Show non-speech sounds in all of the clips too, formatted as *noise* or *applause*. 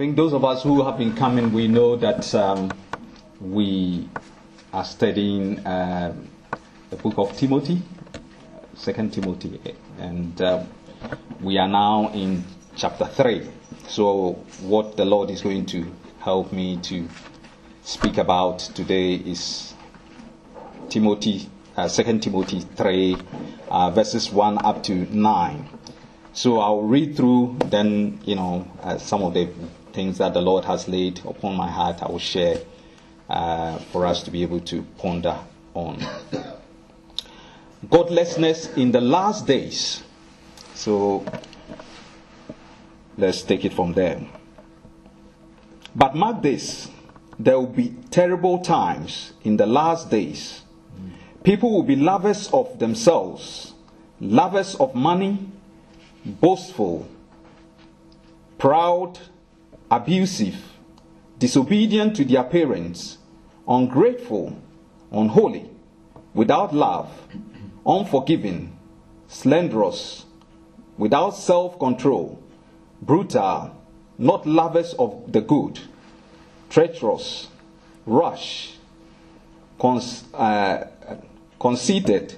think those of us who have been coming, we know that um, we are studying uh, the book of Timothy, Second Timothy, and uh, we are now in chapter three. So, what the Lord is going to help me to speak about today is Timothy, uh, Second Timothy three, uh, verses one up to nine. So I'll read through, then you know uh, some of the things that the Lord has laid upon my heart. I will share uh, for us to be able to ponder on. Godlessness in the last days. So let's take it from there. But mark this there will be terrible times in the last days. People will be lovers of themselves, lovers of money, boastful, proud, abusive, disobedient to their parents, ungrateful, unholy, without love, unforgiving, slanderous, without self control, brutal, not lovers of the good, treacherous, rash, cons- uh, conceited,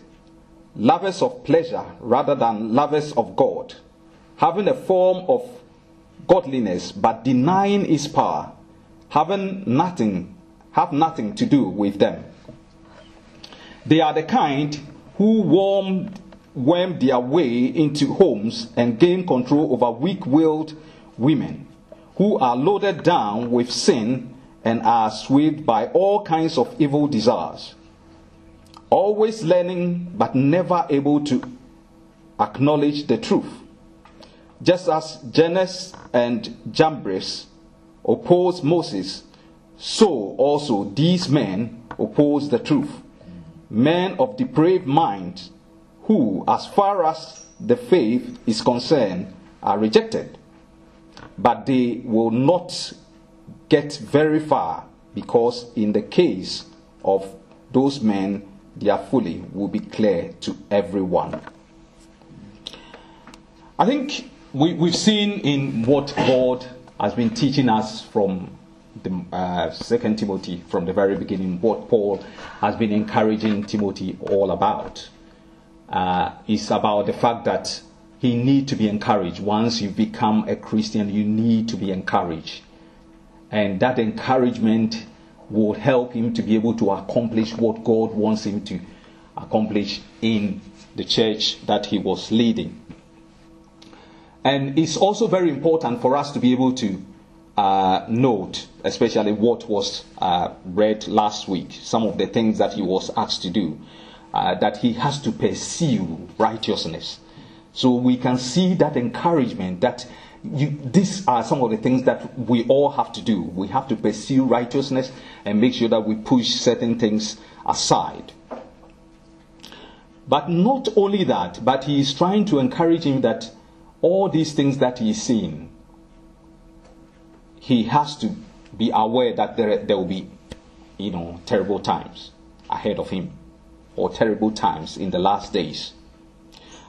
lovers of pleasure rather than lovers of God, having a form of godliness but denying its power, having nothing, have nothing to do with them. They are the kind who worm, worm their way into homes and gain control over weak willed women who are loaded down with sin and are swayed by all kinds of evil desires. Always learning but never able to acknowledge the truth. Just as Jannes and Jambres opposed Moses, so also these men oppose the truth. Men of depraved mind, who, as far as the faith is concerned, are rejected. But they will not get very far because, in the case of those men, their folly will be clear to everyone. I think we, we've seen in what God has been teaching us from the uh, Second Timothy from the very beginning, what Paul has been encouraging Timothy all about. Uh, is about the fact that he need to be encouraged. Once you become a Christian, you need to be encouraged, and that encouragement will help him to be able to accomplish what God wants him to accomplish in the church that he was leading. And it's also very important for us to be able to uh, note, especially what was uh, read last week, some of the things that he was asked to do, uh, that he has to pursue righteousness. So we can see that encouragement that you, these are some of the things that we all have to do. We have to pursue righteousness and make sure that we push certain things aside. But not only that, but he is trying to encourage him that all these things that he is seeing, he has to be aware that there, there will be, you know, terrible times ahead of him, or terrible times in the last days.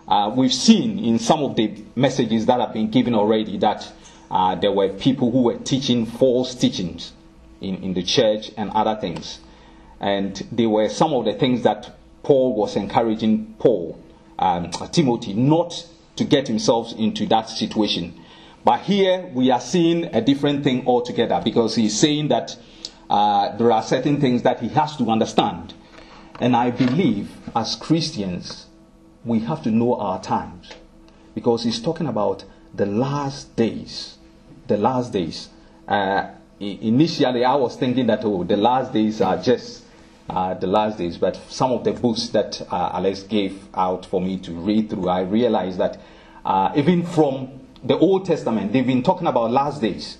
Uh, we've seen in some of the messages that have been given already that uh, there were people who were teaching false teachings in, in the church and other things. And they were some of the things that Paul was encouraging Paul, um, Timothy, not to get himself into that situation. But here we are seeing a different thing altogether because he's saying that uh, there are certain things that he has to understand. And I believe as Christians, we have to know our times because he's talking about the last days. The last days. Uh, initially, I was thinking that oh, the last days are just uh, the last days, but some of the books that uh, Alex gave out for me to read through, I realized that uh, even from the Old Testament, they've been talking about last days.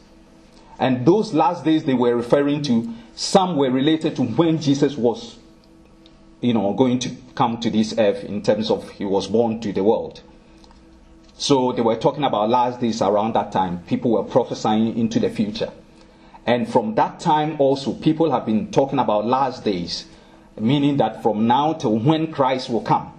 And those last days they were referring to, some were related to when Jesus was you know, going to come to this earth in terms of he was born to the world. So they were talking about last days around that time. People were prophesying into the future. And from that time also, people have been talking about last days, meaning that from now till when Christ will come.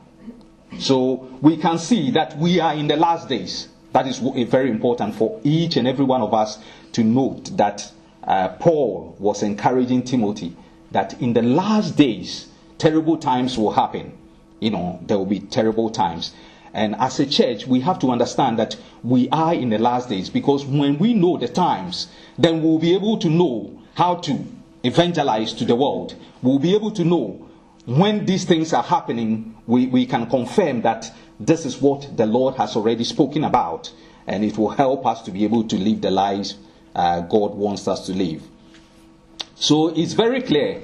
So we can see that we are in the last days, That is very important for each and every one of us to note that uh, Paul was encouraging Timothy that in the last days, terrible times will happen. You know, there will be terrible times. And as a church, we have to understand that we are in the last days because when we know the times, then we'll be able to know how to evangelize to the world. We'll be able to know when these things are happening, we, we can confirm that this is what the Lord has already spoken about, and it will help us to be able to live the lives uh, God wants us to live. So it's very clear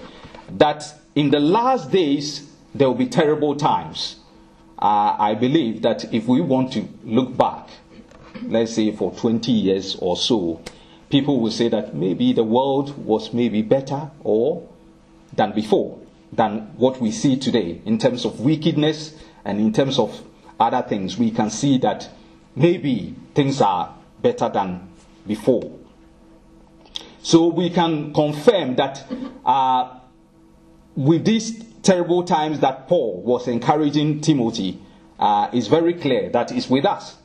that in the last days there will be terrible times. Uh, I believe that if we want to look back, let's say for 20 years or so, people will say that maybe the world was maybe better or than before, than what we see today in terms of wickedness and in terms of other things. We can see that maybe things are better than before. So we can confirm that uh, with these terrible times that Paul was encouraging Timothy, uh, it's very clear that it's with us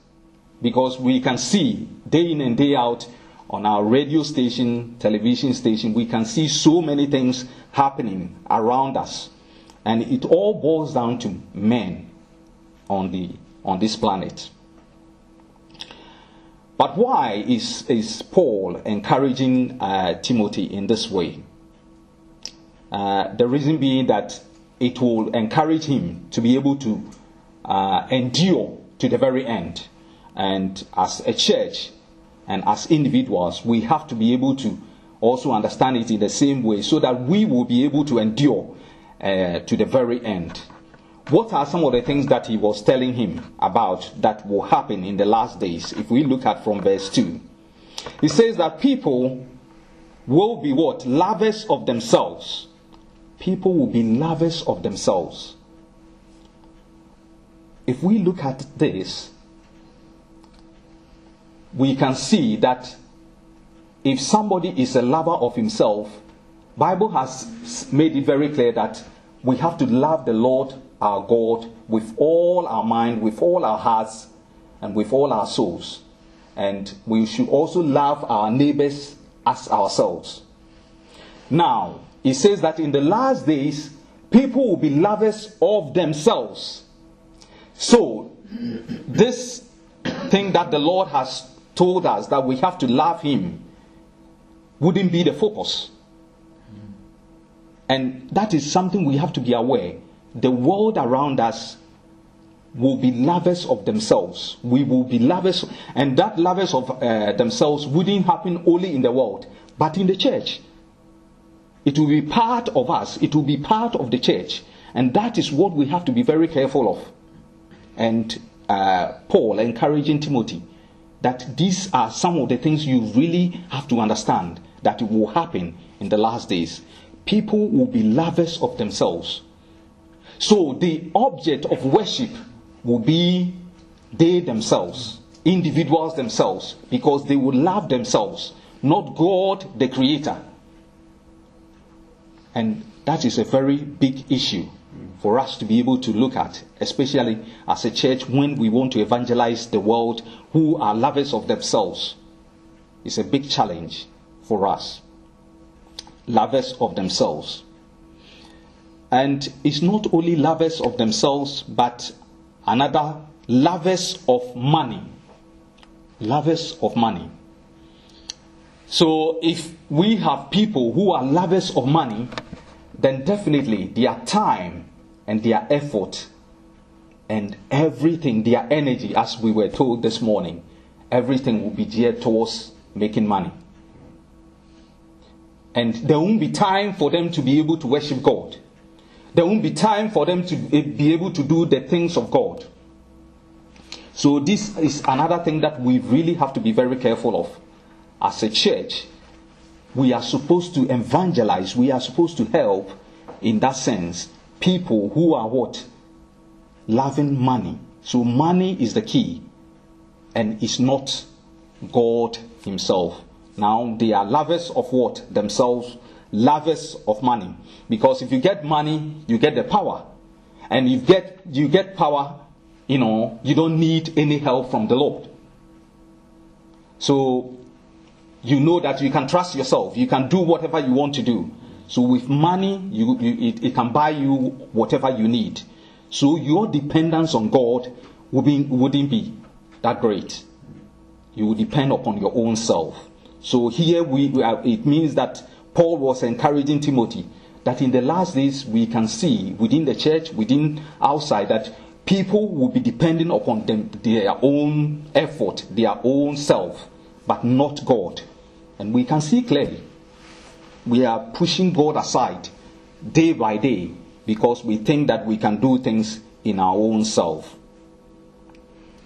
because we can see day in and day out on our radio station, television station, we can see so many things happening around us. And it all boils down to men on, the, on this planet. But why is, is Paul encouraging uh, Timothy in this way? Uh, the reason being that it will encourage him to be able to uh, endure to the very end. And as a church and as individuals, we have to be able to also understand it in the same way so that we will be able to endure uh, to the very end what are some of the things that he was telling him about that will happen in the last days? If we look at from verse 2, he says that people will be what? Lovers of themselves. People will be lovers of themselves. If we look at this, we can see that if somebody is a lover of himself, Bible has made it very clear that we have to love the Lord our God with all our mind, with all our hearts, and with all our souls. And we should also love our neighbors as ourselves. Now, he says that in the last days, people will be lovers of themselves. So, this thing that the Lord has told us that we have to love Him wouldn't be the focus. And that is something we have to be aware the world around us will be lovers of themselves. We will be lovers, and that lovers of uh, themselves wouldn't happen only in the world, but in the church. It will be part of us, it will be part of the church, and that is what we have to be very careful of. And uh, Paul encouraging Timothy that these are some of the things you really have to understand that it will happen in the last days. People will be lovers of themselves so the object of worship will be they themselves, individuals themselves, because they will love themselves, not God the Creator. And that is a very big issue for us to be able to look at, especially as a church when we want to evangelize the world who are lovers of themselves. It's a big challenge for us. Lovers of themselves. And it's not only lovers of themselves, but another lovers of money. Lovers of money. So if we have people who are lovers of money, then definitely their time and their effort and everything, their energy, as we were told this morning, everything will be geared towards making money. And there won't be time for them to be able to worship God there won't be time for them to be able to do the things of God. So, this is another thing that we really have to be very careful of. As a church, we are supposed to evangelize, we are supposed to help, in that sense, people who are what? Loving money. So, money is the key, and it's not God Himself. Now, they are lovers of what? Themselves lovers of money. Because if you get money, you get the power. And you get you get power, you know, you don't need any help from the Lord. So you know that you can trust yourself. You can do whatever you want to do. So with money, you, you, it, it can buy you whatever you need. So your dependence on God would be, wouldn't be that great. You would depend upon your own self. So here we, we are, it means that Paul was encouraging Timothy that in the last days we can see within the church, within outside, that people will be depending upon them, their own effort, their own self, but not God. And we can see clearly we are pushing God aside day by day because we think that we can do things in our own self.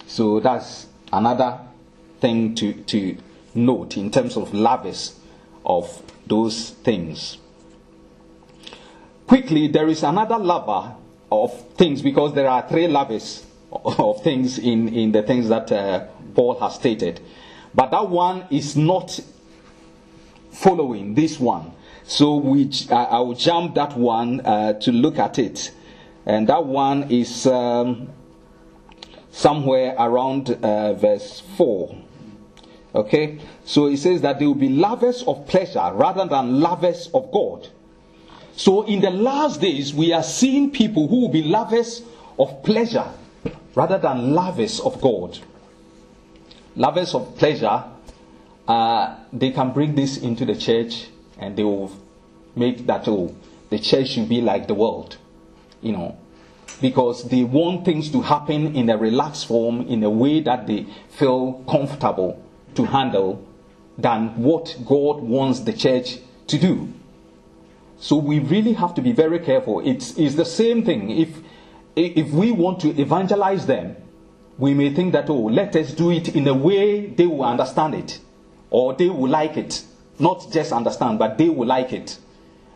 So that's another thing to, to note in terms of lavish of those things. Quickly, there is another lover of things because there are three lovers of things in, in the things that uh, Paul has stated. But that one is not following this one. So we, uh, I will jump that one uh, to look at it. And that one is um, somewhere around uh, verse 4. Okay? So it says that they will be lovers of pleasure rather than lovers of God. So in the last days, we are seeing people who will be lovers of pleasure rather than lovers of God. Lovers of pleasure, uh, they can bring this into the church and they will make that, oh, the church should be like the world. You know, because they want things to happen in a relaxed form, in a way that they feel comfortable to handle than what God wants the church to do. So we really have to be very careful. It's, it's the same thing. If, if we want to evangelize them, we may think that, oh, let us do it in a way they will understand it or they will like it. Not just understand, but they will like it.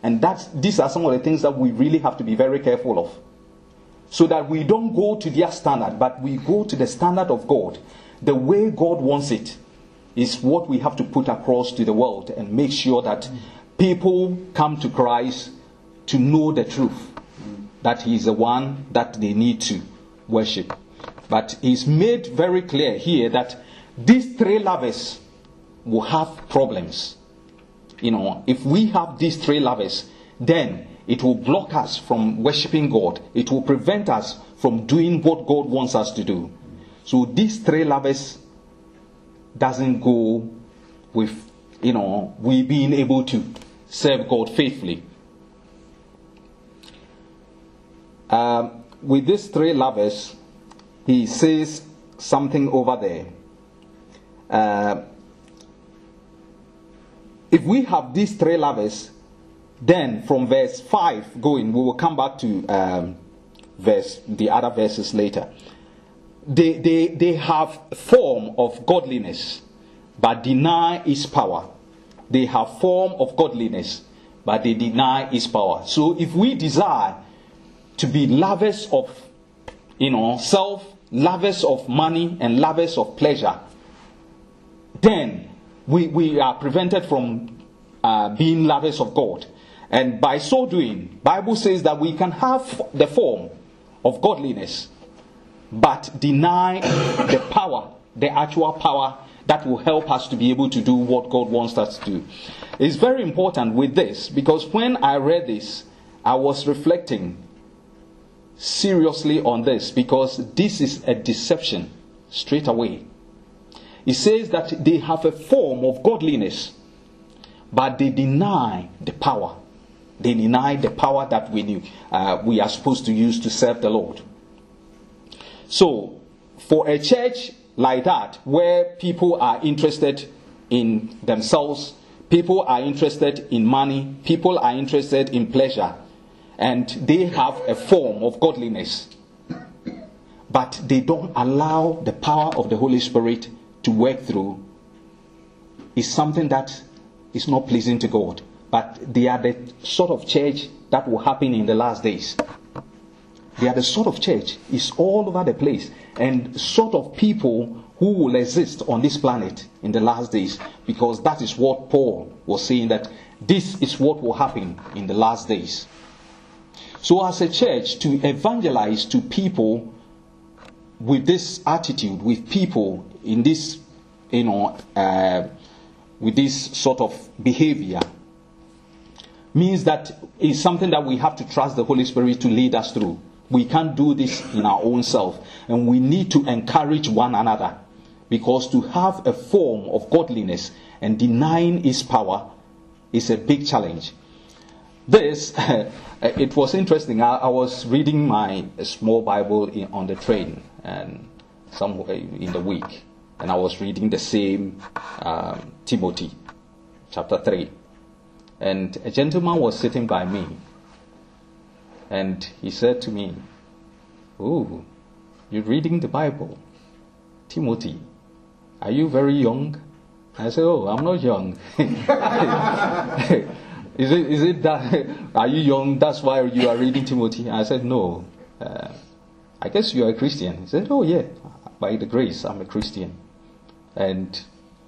And that's, these are some of the things that we really have to be very careful of. So that we don't go to their standard, but we go to the standard of God. The way God wants it is what we have to put across to the world and make sure that people come to Christ to know the truth that He is the one that they need to worship. But it's made very clear here that these three lovers will have problems. You know, if we have these three lovers, then it will block us from worshiping God. It will prevent us from doing what God wants us to do. So these three lovers doesn't go with, you know, we being able to serve God faithfully. Um, with these three lovers, he says something over there. Uh, if we have these three lovers, then from verse 5 going, we will come back to um, verse the other verses later. They, they, they have form of godliness, but deny its power. They have form of godliness, but they deny its power. So if we desire to be lovers of, you know, self, lovers of money, and lovers of pleasure, then we, we are prevented from uh, being lovers of God. And by so doing, Bible says that we can have the form of godliness, but deny the power, the actual power that will help us to be able to do what God wants us to do. It's very important with this because when I read this, I was reflecting seriously on this because this is a deception straight away. It says that they have a form of godliness, but they deny the power. They deny the power that we, uh, we are supposed to use to serve the Lord. So, for a church like that, where people are interested in themselves, people are interested in money, people are interested in pleasure, and they have a form of godliness, but they don't allow the power of the Holy Spirit to work through, is something that is not pleasing to God. But they are the sort of church that will happen in the last days. They are the sort of church, is all over the place, and sort of people who will exist on this planet in the last days, because that is what Paul was saying that this is what will happen in the last days. So, as a church, to evangelize to people with this attitude, with people in this you know, uh, with this sort of behavior means that it's something that we have to trust the Holy Spirit to lead us through. We can't do this in our own self, and we need to encourage one another because to have a form of godliness and denying its power is a big challenge. This, *laughs* it was interesting. I, I, was reading my small Bible in, on the train and some in the week, and I was reading the same um, Timothy, chapter three, and a gentleman was sitting by me, and he said to me, "Oh, you're reading the Bible, Timothy. Are you very young?" I said, "Oh, I'm not young." *laughs* Is it, is it that, *laughs* are you young? That's why you are reading Timothy? I said, no. Uh, I guess you are a Christian. He said, oh, yeah. By the grace, I'm a Christian. And,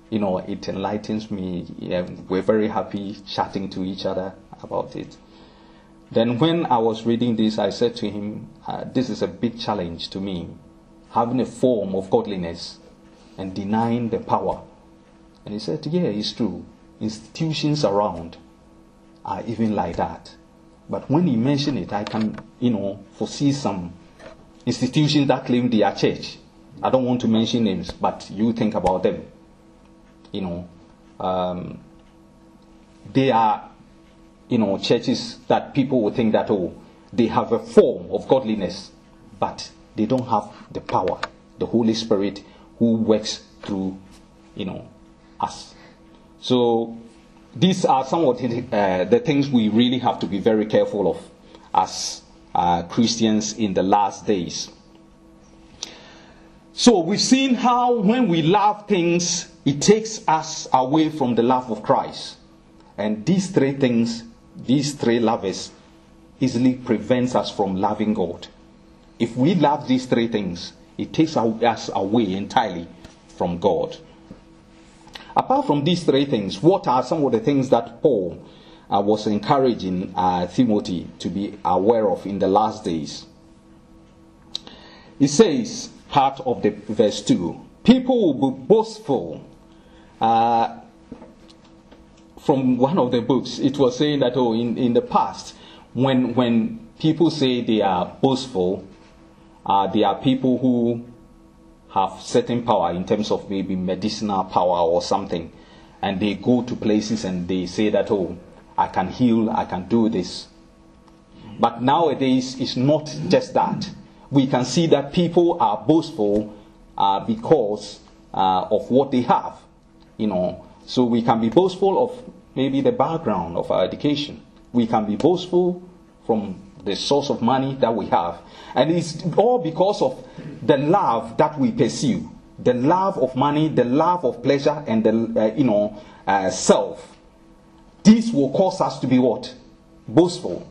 you know, it enlightens me. Yeah, we're very happy chatting to each other about it. Then, when I was reading this, I said to him, uh, This is a big challenge to me, having a form of godliness and denying the power. And he said, Yeah, it's true. Institutions around are even like that. But when he mentioned it, I can, you know, foresee some institutions that claim they are church. I don't want to mention names, but you think about them. You know, um, they are, you know, churches that people will think that, oh, they have a form of godliness, but they don't have the power, the Holy Spirit who works through, you know, us. So these are some of the, uh, the, things we really have to be very careful of as uh, Christians in the last days. So we've seen how when we love things, it takes us away from the love of Christ. And these three things, these three lovers, easily prevents us from loving God. If we love these three things, it takes us away entirely from God. Apart from these three things, what are some of the things that Paul uh, was encouraging uh, Timothy to be aware of in the last days? He says, part of the verse 2, people will be boastful. Uh, from one of the books, it was saying that, oh, in, in the past, when, when people say they are boastful, uh, they are people who have certain power in terms of maybe medicinal power or something, and they go to places and they say that, oh, I can heal, I can do this. But nowadays, it's not just that. We can see that people are boastful uh, because uh, of what they have, you know. So we can be boastful of maybe the background of our education. We can be boastful from the source of money that we have. And it's all because of the love that we pursue the love of money, the love of pleasure, and the, uh, you know, uh, self. This will cause us to be what? Boastful,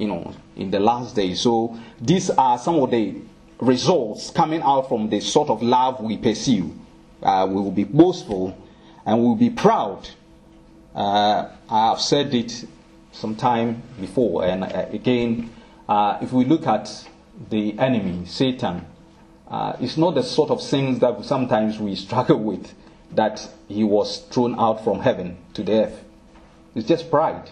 you know, in the last days. So these are some of the results coming out from the sort of love we pursue. Uh, we will be boastful and we will be proud. Uh, I have said it some time before, and uh, again, uh, if we look at the enemy, Satan, uh, it's not the sort of things that sometimes we struggle with that he was thrown out from heaven to the earth. It's just pride.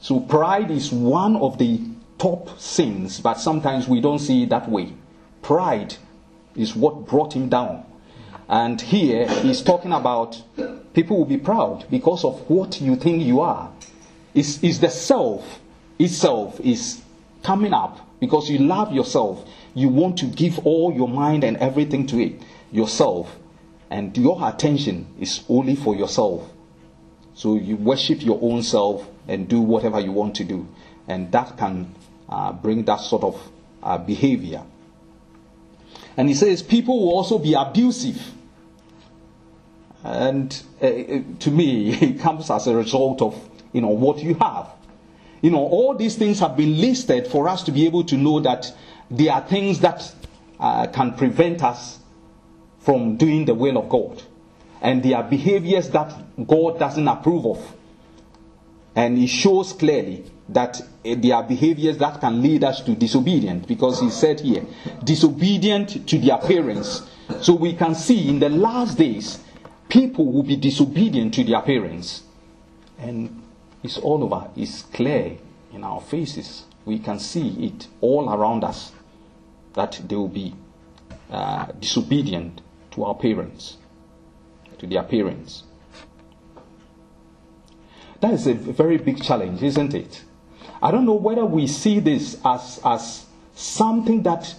So, pride is one of the top sins, but sometimes we don't see it that way. Pride is what brought him down. And here he's talking about people will be proud because of what you think you are. Is is the self itself is coming up because you love yourself. You want to give all your mind and everything to it yourself. And your attention is only for yourself. So you worship your own self and do whatever you want to do. And that can uh, bring that sort of uh, behavior. And he says people will also be abusive. And uh, to me, *laughs* it comes as a result of you know what you have. You know, all these things have been listed for us to be able to know that there are things that uh, can prevent us from doing the will of God. And there are behaviors that God doesn't approve of. And he shows clearly that eh, there are behaviors that can lead us to disobedience because he said here, disobedient to their parents. So we can see in the last days, people will be disobedient to their parents. And it's all over, it's clear in our faces. We can see it all around us that they will be uh, disobedient to our parents, to their parents. That is a very big challenge, isn't it? I don't know whether we see this as, as something that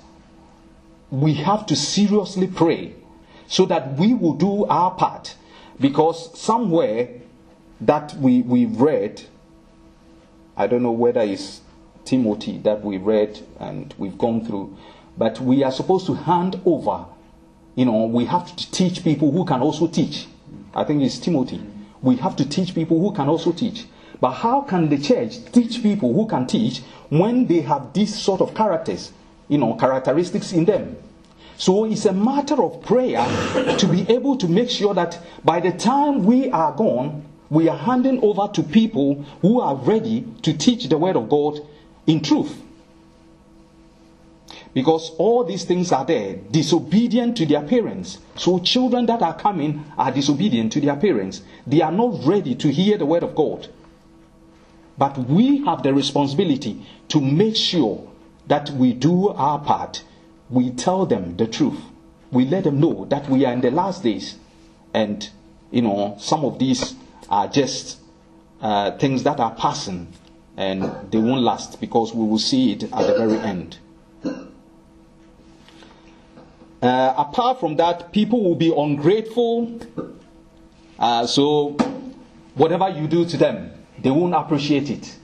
we have to seriously pray so that we will do our part. Because somewhere that we, we read, I don't know whether it's Timothy that we read and we've gone through, but we are supposed to hand over. You know, we have to teach people who can also teach. I think it's Timothy. We have to teach people who can also teach. But how can the church teach people who can teach when they have these sort of characters, you know, characteristics in them? So it's a matter of prayer to be able to make sure that by the time we are gone, we are handing over to people who are ready to teach the word of God in truth. Because all these things are there, disobedient to their parents. So children that are coming are disobedient to their parents. They are not ready to hear the word of God. But we have the responsibility to make sure that we do our part. We tell them the truth. We let them know that we are in the last days. And, you know, some of these are just uh, things that are passing and they won't last because we will see it at the very end. Uh, apart from that, people will be ungrateful. Uh, so, whatever you do to them, they won't appreciate it.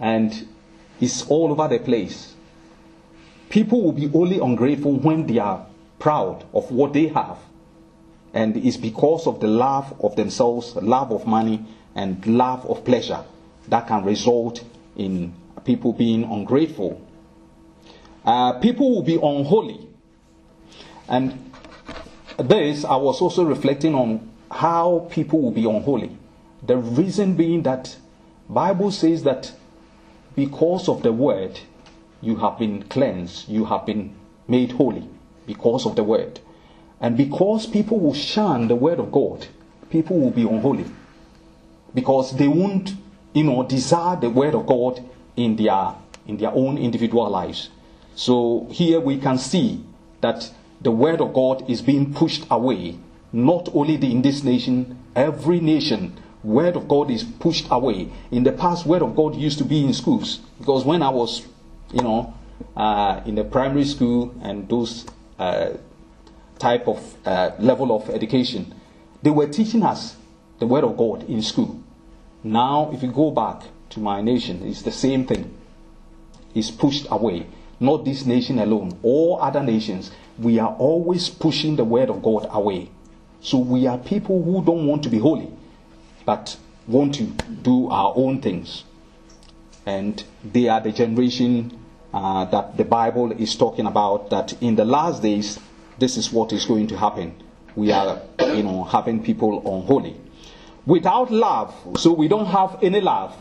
And it's all over the place. People will be only ungrateful when they are proud of what they have. And it's because of the love of themselves, love of money, and love of pleasure that can result in people being ungrateful. Uh, people will be unholy. And this, I was also reflecting on how people will be unholy. The reason being that Bible says that because of the word you have been cleansed, you have been made holy because of the word. And because people will shun the word of God, people will be unholy. Because they won't, you know, desire the word of God in their in their own individual lives. So here we can see that the word of God is being pushed away, not only in this nation, every nation Word of God is pushed away. In the past, Word of God used to be in schools because when I was, you know, uh, in the primary school and those uh, type of uh, level of education, they were teaching us the Word of God in school. Now, if you go back to my nation, it's the same thing. It's pushed away. Not this nation alone, all other nations. We are always pushing the Word of God away. So we are people who don't want to be holy but want to do our own things. And they are the generation uh, that the Bible is talking about, that in the last days, this is what is going to happen. We are, you know, having people unholy. Without love, so we don't have any love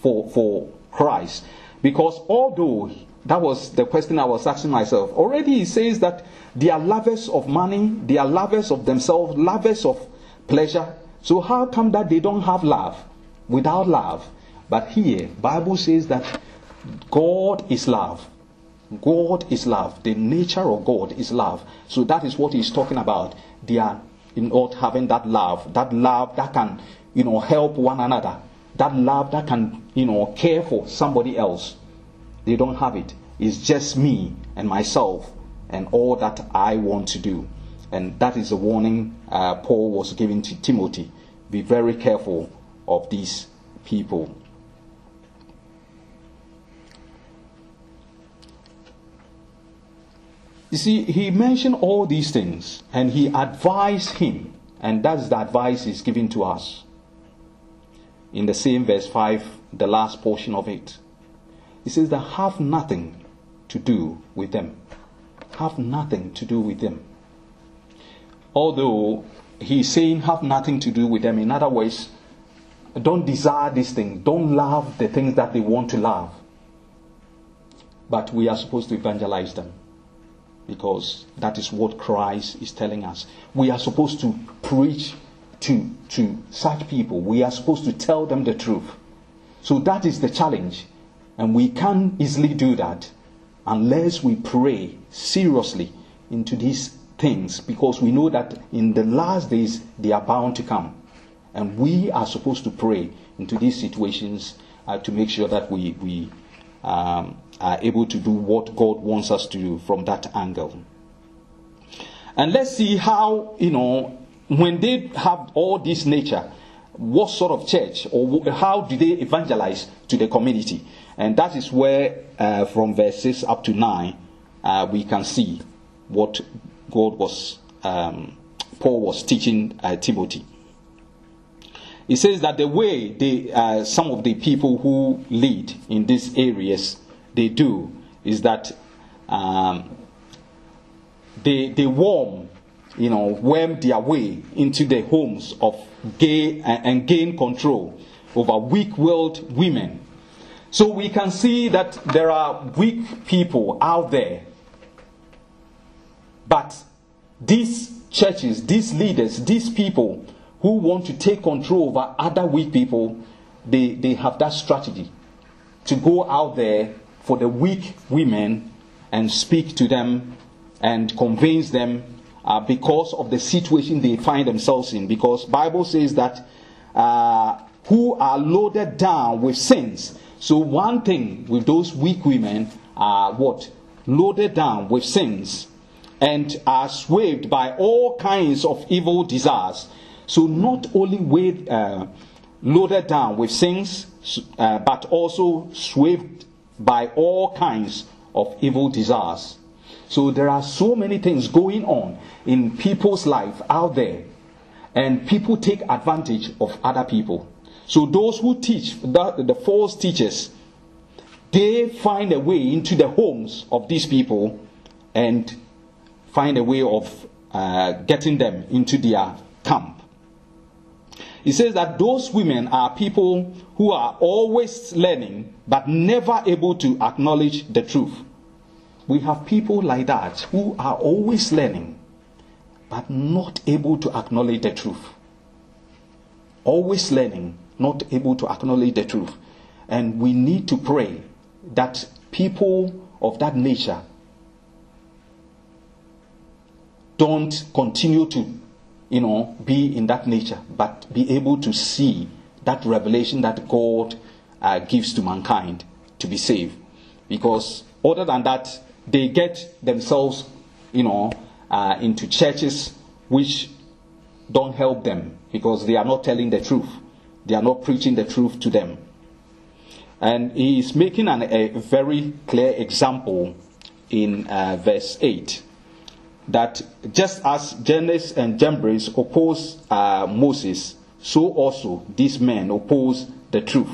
for, for Christ. Because although that was the question I was asking myself. Already he says that they are lovers of money, they are lovers of themselves, lovers of pleasure, so how come that they don't have love? Without love. But here, Bible says that God is love. God is love. The nature of God is love. So that is what he's talking about. They are not having that love. That love that can, you know, help one another. That love that can, you know, care for somebody else. They don't have it. It's just me and myself and all that I want to do. And that is the warning uh, Paul was giving to Timothy. Be very careful of these people. You see, he mentioned all these things and he advised him, and that's the advice he's giving to us. In the same verse 5, the last portion of it, he says that have nothing to do with them. Have nothing to do with them although he's saying have nothing to do with them. In other words, don't desire these things, don't love the things that they want to love. But we are supposed to evangelize them because that is what Christ is telling us. We are supposed to preach to, to such people, we are supposed to tell them the truth. So that is the challenge. And we can't easily do that unless we pray seriously into these things because we know that in the last days they are bound to come. And we are supposed to pray into these situations uh, to make sure that we, we um, are able to do what God wants us to do from that angle. And let's see how, you know, when they have all this nature, what sort of church or how do they evangelize to the community? And that is where, uh, from verse 6 up to 9, uh, we can see what God was, um, Paul was teaching uh, Timothy. He says that the way they, uh, some of the people who lead in these areas they do is that um, they they warm, you know, worm their way into the homes of gay and, and gain control over weak-willed women. So we can see that there are weak people out there, but these churches, these leaders, these people who want to take control over other weak people, they, they have that strategy to go out there for the weak women and speak to them and convince them uh, because of the situation they find themselves in. Because Bible says that uh, who are loaded down with sins. So one thing with those weak women are what loaded down with sins and are swayed by all kinds of evil desires. So not only with uh, loaded down with sins, uh, but also swayed by all kinds of evil desires. So there are so many things going on in people's life out there, and people take advantage of other people. So those who teach, the, the false teachers, they find a way into the homes of these people and find a way of uh, getting them into their camp. He says that those women are people who are always learning but never able to acknowledge the truth. We have people like that who are always learning but not able to acknowledge the truth. Always learning, not able to acknowledge the truth. And we need to pray that people of that nature don't continue to you know, be in that nature, but be able to see that revelation that God uh, gives to mankind to be saved. Because other than that, they get themselves, you know, uh, into churches which don't help them because they are not telling the truth. They are not preaching the truth to them. And he is making an, a very clear example in uh, verse 8 that just as Jannes and Jambres opposed uh, Moses, so also these men oppose the truth.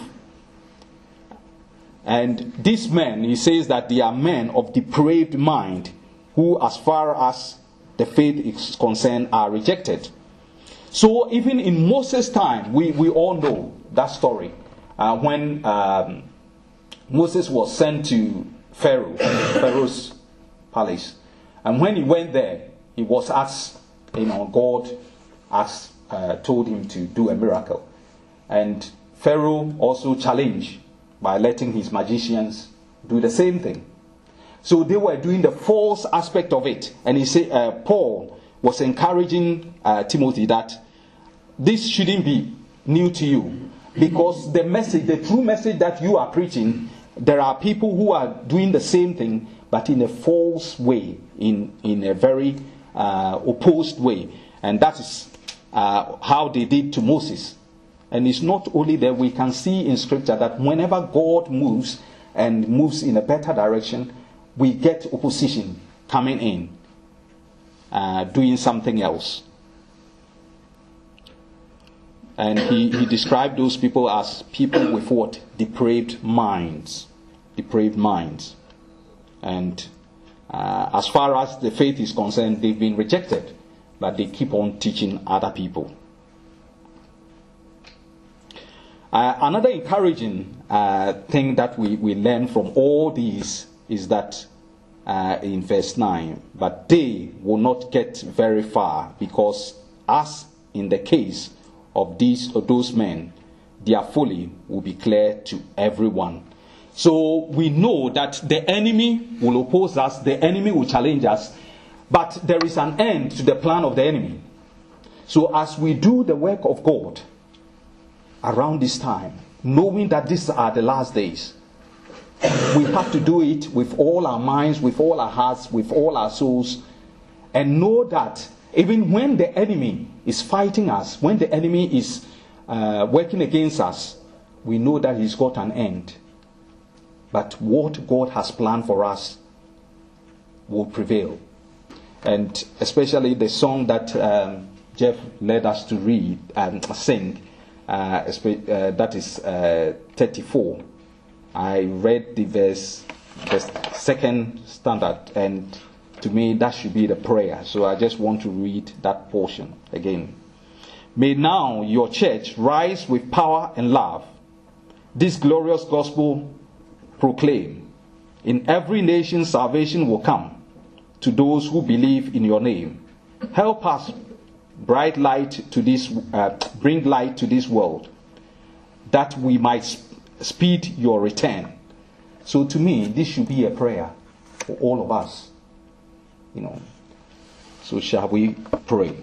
And these men, he says that they are men of depraved mind, who, as far as the faith is concerned, are rejected. So, even in Moses' time, we, we all know that story. Uh, when um, Moses was sent to Pharaoh, *coughs* Pharaoh's palace, and when he went there, he was asked, you know, God asked, uh, told him to do a miracle. And Pharaoh also challenged by letting his magicians do the same thing. So they were doing the false aspect of it. And he said, uh, Paul was encouraging uh, Timothy that this shouldn't be new to you. Because the message, the true message that you are preaching, there are people who are doing the same thing but in a false way, in, in a very uh, opposed way. And that is uh, how they did to Moses. And it's not only that we can see in Scripture that whenever God moves and moves in a better direction, we get opposition coming in, uh, doing something else. And he, he described those people as people with what? Depraved minds. Depraved minds. And uh, as far as the faith is concerned, they've been rejected, but they keep on teaching other people. Uh, another encouraging uh, thing that we, we learn from all these is that uh, in verse 9, but they will not get very far because, as in the case of these or those men, their folly will be clear to everyone. So we know that the enemy will oppose us, the enemy will challenge us, but there is an end to the plan of the enemy. So as we do the work of God around this time, knowing that these are the last days, we have to do it with all our minds, with all our hearts, with all our souls, and know that even when the enemy is fighting us, when the enemy is uh, working against us, we know that he's got an end. But what God has planned for us will prevail. And especially the song that um, Jeff led us to read and sing, uh, uh, that is uh, 34. I read the verse, the second standard, and to me that should be the prayer. So I just want to read that portion again. May now your church rise with power and love. This glorious gospel proclaim. In every nation, salvation will come to those who believe in your name. Help us bright light to this, uh, bring light to this world, that we might speed your return. So to me, this should be a prayer for all of us. You know. So shall we pray?